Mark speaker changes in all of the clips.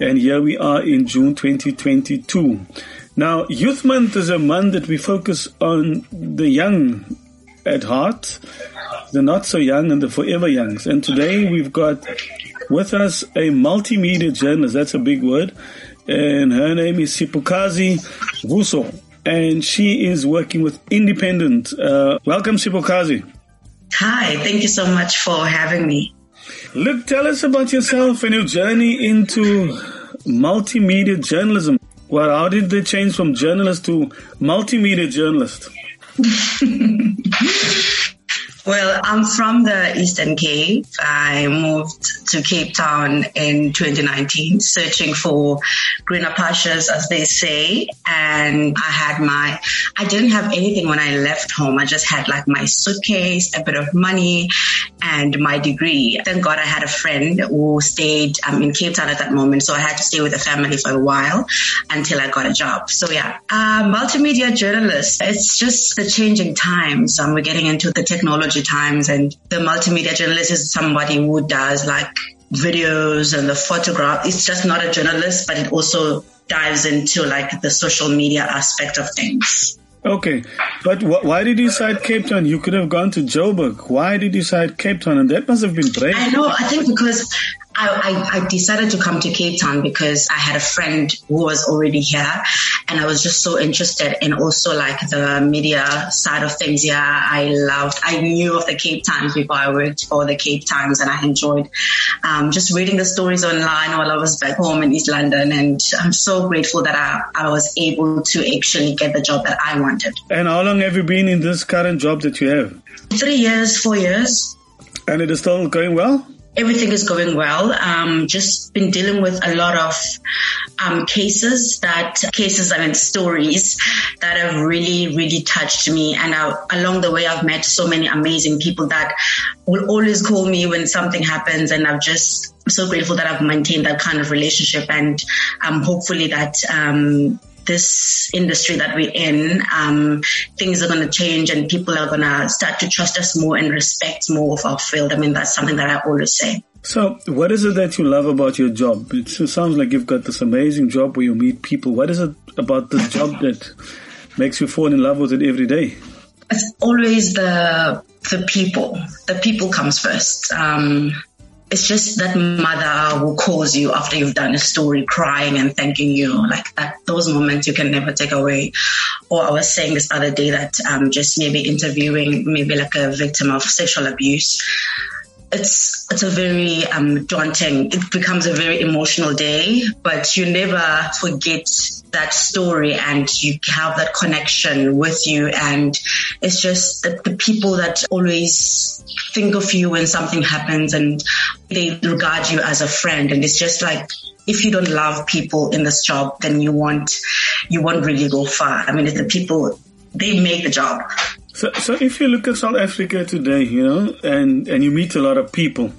Speaker 1: and here we are in June 2022. Now, Youth Month is a month that we focus on the young at heart, the not so young and the forever youngs. And today we've got with us a multimedia journalist. That's a big word. And her name is Siphokhazi Vuso. And she is working with Independent. Uh, welcome, Sipokazi.
Speaker 2: Hi, thank you so much for having me.
Speaker 1: Look, tell us about yourself and your journey into multimedia journalism. Well, how did they change from journalist to multimedia journalist?
Speaker 2: Well, I'm from the Eastern Cape. I moved to Cape Town in 2019, searching for greener pastures, as they say. And I had my, I didn't have anything when I left home. I just had like my suitcase, a bit of money, and my degree. Thank God I had a friend who stayed um, in Cape Town at that moment. So I had to stay with the family for a while until I got a job. So yeah, uh, multimedia journalist. It's just the changing times. Um, we're getting into the technology times and the multimedia journalist is somebody who does like videos and the photograph. It's just not a journalist, but it also dives into like the social media aspect of things.
Speaker 1: Okay, but wh- why did you decide Cape Town? You could have gone to Joburg. Why did you decide Cape Town? And that must have been brave.
Speaker 2: I know. I think because I, I, I, decided to come to Cape Town because I had a friend who was already here and I was just so interested in also like the media side of things. Yeah, I loved, I knew of the Cape Times before I worked for the Cape Times and I enjoyed um, just reading the stories online while I was back home in East London. And I'm so grateful that I, I was able to actually get the job that I wanted.
Speaker 1: And how long have you been in this current job that you have?
Speaker 2: Three years, four years.
Speaker 1: And it is still going well?
Speaker 2: Everything is going well. Um, just been dealing with a lot of um, cases that cases I and stories that have really, really touched me. And I, along the way, I've met so many amazing people that will always call me when something happens, and I've just I'm so grateful that I've maintained that kind of relationship, and um, hopefully that um, this industry that we're in, um, things are going to change and people are going to start to trust us more and respect more of our field. I mean, that's something that I always say.
Speaker 1: So, what is it that you love about your job? It sounds like you've got this amazing job where you meet people. What is it about this job that makes you fall in love with it every day?
Speaker 2: It's always the the people. The people comes first. Um, it's just that mother will calls you after you've done a story crying and thanking you. Like that those moments you can never take away. Or i was saying this other day that um, just maybe interviewing maybe like a victim of sexual abuse it's it's a very um, daunting. It becomes a very emotional day, but you never forget that story, and you have that connection with you. And it's just the, the people that always think of you when something happens, and they regard you as a friend. And it's just like if you don't love people in this job, then you won't you won't really go far. I mean, the people they make the job.
Speaker 1: So, so if you look at South Africa today, you know, and, and you meet a lot of people,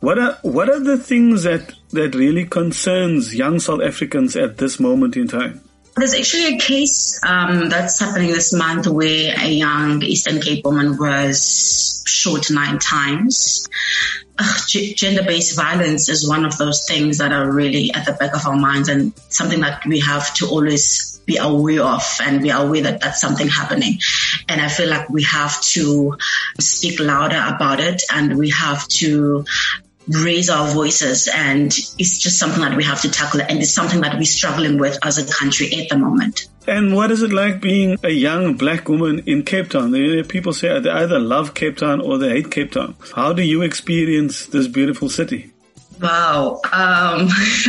Speaker 1: what are what are the things that that really concerns young South Africans at this moment in time?
Speaker 2: There's actually a case um, that's happening this month where a young Eastern Cape woman was shot nine times. G- gender-based violence is one of those things that are really at the back of our minds and something that we have to always be aware of and be aware that that's something happening. And I feel like we have to speak louder about it and we have to raise our voices and it's just something that we have to tackle and it's something that we're struggling with as a country at the moment.
Speaker 1: And what is it like being a young black woman in Cape Town? People say they either love Cape Town or they hate Cape Town. How do you experience this beautiful city?
Speaker 2: Wow. Um,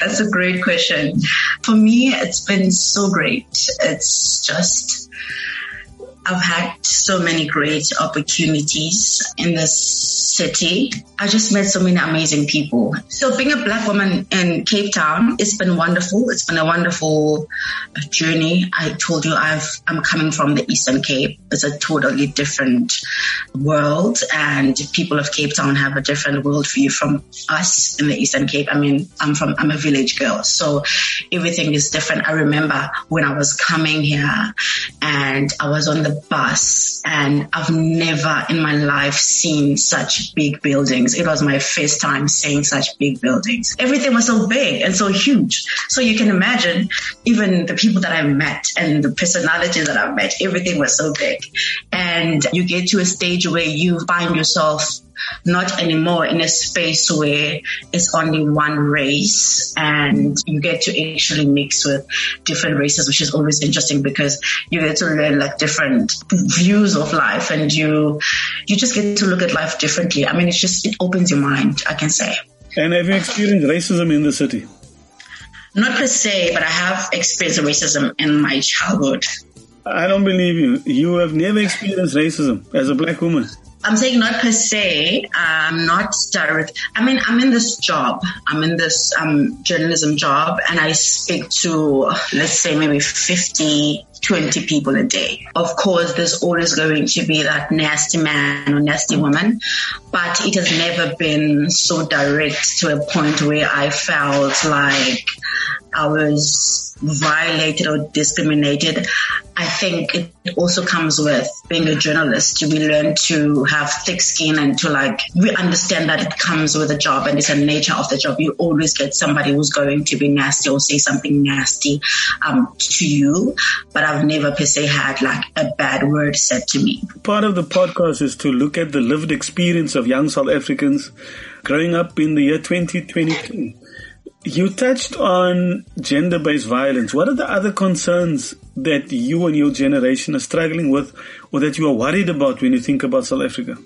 Speaker 2: that's a great question. For me, it's been so great. It's just, I've had so many great opportunities in this city. I just met so many amazing people. So being a black woman in Cape Town, it's been wonderful. It's been a wonderful journey. I told you I've, I'm coming from the Eastern Cape. It's a totally different world and people of Cape Town have a different worldview from us in the Eastern Cape. I mean, I'm from, I'm a village girl. So everything is different. I remember when I was coming here and I was on the bus and I've never in my life seen such big buildings. It was my first time seeing such big buildings. Everything was so big and so huge. So you can imagine even the people that I met and the personalities that I've met, everything was so big. And you get to a stage where you find yourself not anymore in a space where it's only one race and you get to actually mix with different races, which is always interesting because you get to learn like different views of life and you, you just get to look at life differently. I mean, it's just, it opens your mind, I can say.
Speaker 1: And have you experienced racism in the city?
Speaker 2: Not per se, but I have experienced racism in my childhood.
Speaker 1: I don't believe you. You have never experienced racism as a black woman.
Speaker 2: I'm saying not per se. I'm not direct. I mean, I'm in this job. I'm in this um, journalism job, and I speak to let's say maybe 50, 20 people a day. Of course, there's always going to be that nasty man or nasty woman, but it has never been so direct to a point where I felt like I was violated or discriminated. I think it also comes with being a journalist. We learn to have thick skin and to like, we understand that it comes with a job and it's a nature of the job. You always get somebody who's going to be nasty or say something nasty um, to you. But I've never per se had like a bad word said to me.
Speaker 1: Part of the podcast is to look at the lived experience of young South Africans growing up in the year 2022. You touched on gender based violence. What are the other concerns that you and your generation are struggling with or that you are worried about when you think about South Africa?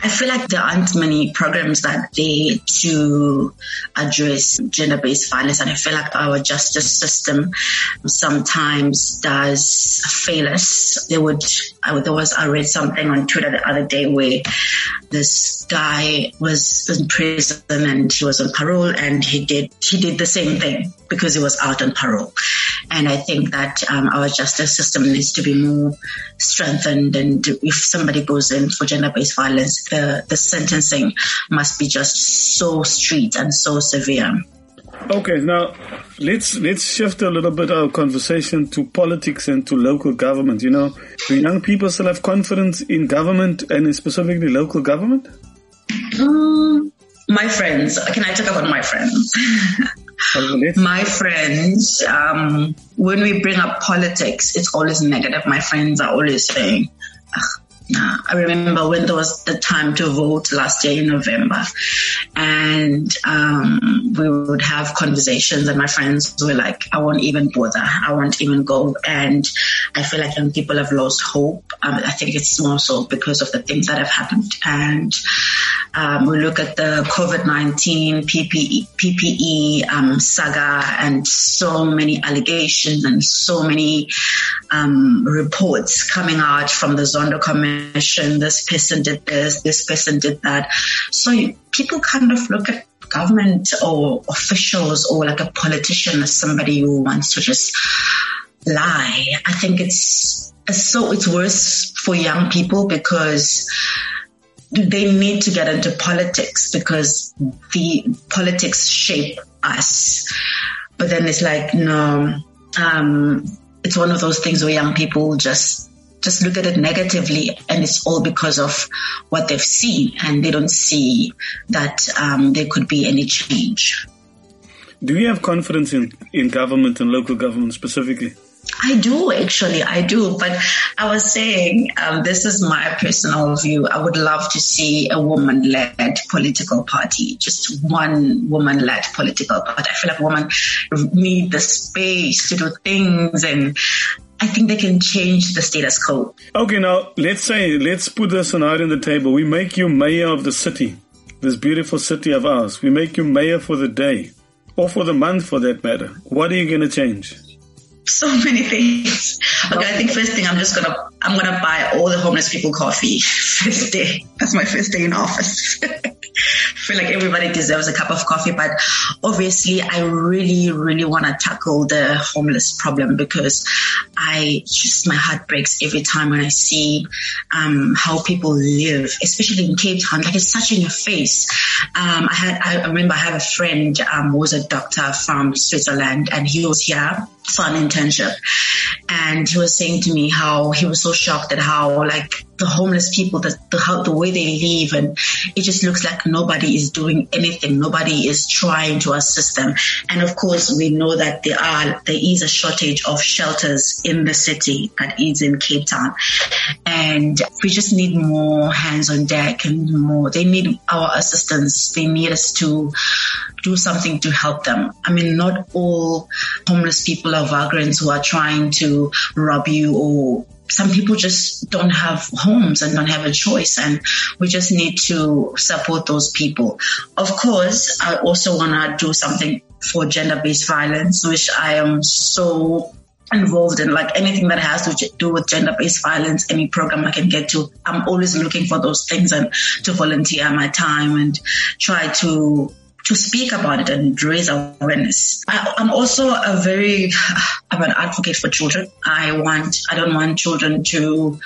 Speaker 2: I feel like there aren't many programs that they to address gender-based violence, and I feel like our justice system sometimes does fail us. There would, I, there was, I read something on Twitter the other day where this guy was in prison and he was on parole, and he did he did the same thing because he was out on parole. And I think that um, our justice system needs to be more strengthened. And if somebody goes in for gender-based violence, the, the sentencing must be just so strict and so severe.
Speaker 1: Okay, now let's let's shift a little bit our conversation to politics and to local government. You know, do young people still have confidence in government and specifically local government?
Speaker 2: Um, my friends. Can I talk about my friends? my friends, um, when we bring up politics, it's always negative. My friends are always saying, I remember when there was the time to vote last year in November, and um, we would have conversations, and my friends were like, "I won't even bother. I won't even go." And I feel like young people have lost hope. Um, I think it's more so because of the things that have happened, and um, we look at the COVID nineteen PPE, PPE um, saga, and so many allegations and so many um, reports coming out from the Zondo Commission this person did this, this person did that. So people kind of look at government or officials or like a politician as somebody who wants to just lie. I think it's so it's worse for young people because they need to get into politics because the politics shape us. But then it's like, no, um, it's one of those things where young people just just look at it negatively and it's all because of what they've seen and they don't see that um, there could be any change.
Speaker 1: Do you have confidence in, in government and local government specifically?
Speaker 2: I do actually, I do. But I was saying, um, this is my personal view. I would love to see a woman-led political party, just one woman-led political party. I feel like women need the space to do things and I think they can change the status quo.
Speaker 1: Okay, now let's say, let's put this scenario on the table. We make you mayor of the city, this beautiful city of ours. We make you mayor for the day or for the month for that matter. What are you going to change?
Speaker 2: so many things. Okay, I think first thing I'm just gonna I'm gonna buy all the homeless people coffee first day. That's my first day in office. feel like everybody deserves a cup of coffee, but obviously I really, really want to tackle the homeless problem because I just, my heart breaks every time when I see, um, how people live, especially in Cape Town. Like it's such in your face. Um, I had, I remember I have a friend, um, who was a doctor from Switzerland and he was here for an internship. And he was saying to me how he was so shocked at how like the homeless people, the, the, how, the way they live and it just looks like nobody is doing anything. Nobody is trying to assist them. And of course, we know that there are, there is a shortage of shelters in the city that is in Cape Town. And we just need more hands on deck and more, they need our assistance. They need us to do something to help them. I mean, not all homeless people are vagrants who are trying to rob you or some people just don't have homes and don't have a choice and we just need to support those people. Of course, I also want to do something for gender-based violence, which I am so involved in like anything that has to do with gender-based violence, any program I can get to. I'm always looking for those things and to volunteer my time and try to to speak about it and raise awareness. I, am also a very, I'm an advocate for children. I want, I don't want children to,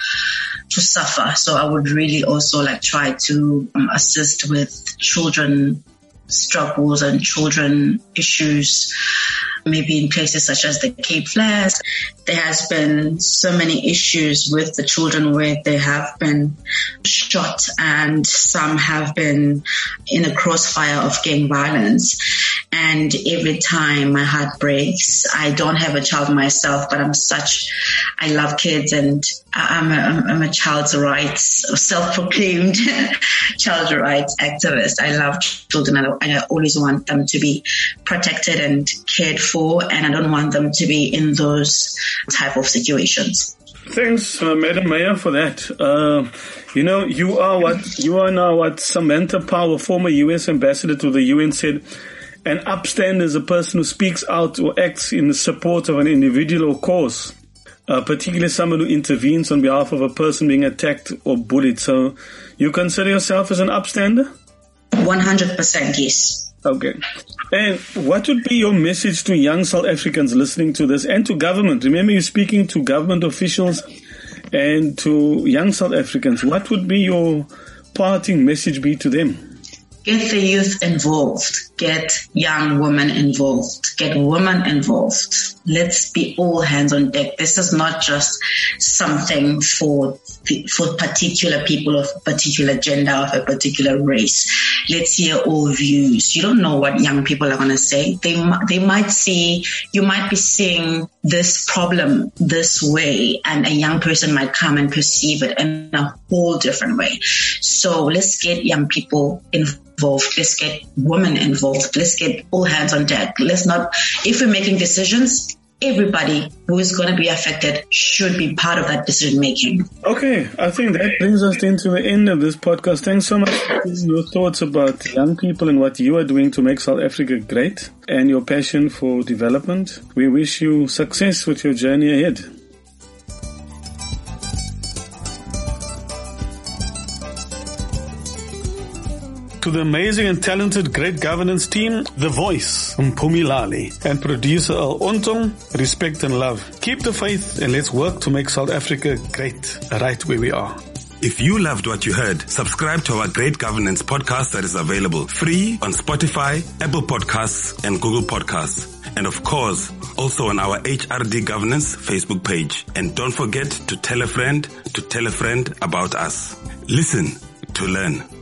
Speaker 2: to suffer. So I would really also like try to um, assist with children struggles and children issues maybe in places such as the Cape Flats. There has been so many issues with the children where they have been shot and some have been in a crossfire of gang violence. And every time my heart breaks, I don't have a child myself, but I'm such, I love kids and I'm a, I'm a child's rights, self-proclaimed child rights activist. I love children and I always want them to be protected and cared for, and I don't want them to be in those type of situations.
Speaker 1: Thanks, uh, Madam Mayor, for that. Uh, you know, you are what you are now. What Samantha Power, former U.S. ambassador to the UN, said. An upstander is a person who speaks out or acts in the support of an individual or cause, uh, particularly someone who intervenes on behalf of a person being attacked or bullied. So, you consider yourself as an upstander?
Speaker 2: 100% yes.
Speaker 1: Okay. And what would be your message to young South Africans listening to this and to government? Remember, you're speaking to government officials and to young South Africans. What would be your parting message be to them?
Speaker 2: Get the youth involved. Get young women involved. Get women involved. Let's be all hands on deck. This is not just something for for particular people of a particular gender of a particular race. Let's hear all views. You don't know what young people are going to say. They they might see you might be seeing this problem this way, and a young person might come and perceive it in a whole different way. So let's get young people involved involved. Let's get women involved. Let's get all hands on deck. Let's not, if we're making decisions, everybody who is going to be affected should be part of that decision making.
Speaker 1: Okay, I think that brings us into the end of this podcast. Thanks so much for your thoughts about young people and what you are doing to make South Africa great and your passion for development. We wish you success with your journey ahead. To the amazing and talented Great Governance team, The Voice, Mpumilali, and producer Al Ontong, respect and love. Keep the faith and let's work to make South Africa great, right where we are.
Speaker 3: If you loved what you heard, subscribe to our Great Governance podcast that is available free on Spotify, Apple Podcasts, and Google Podcasts. And of course, also on our HRD Governance Facebook page. And don't forget to tell a friend to tell a friend about us. Listen to learn.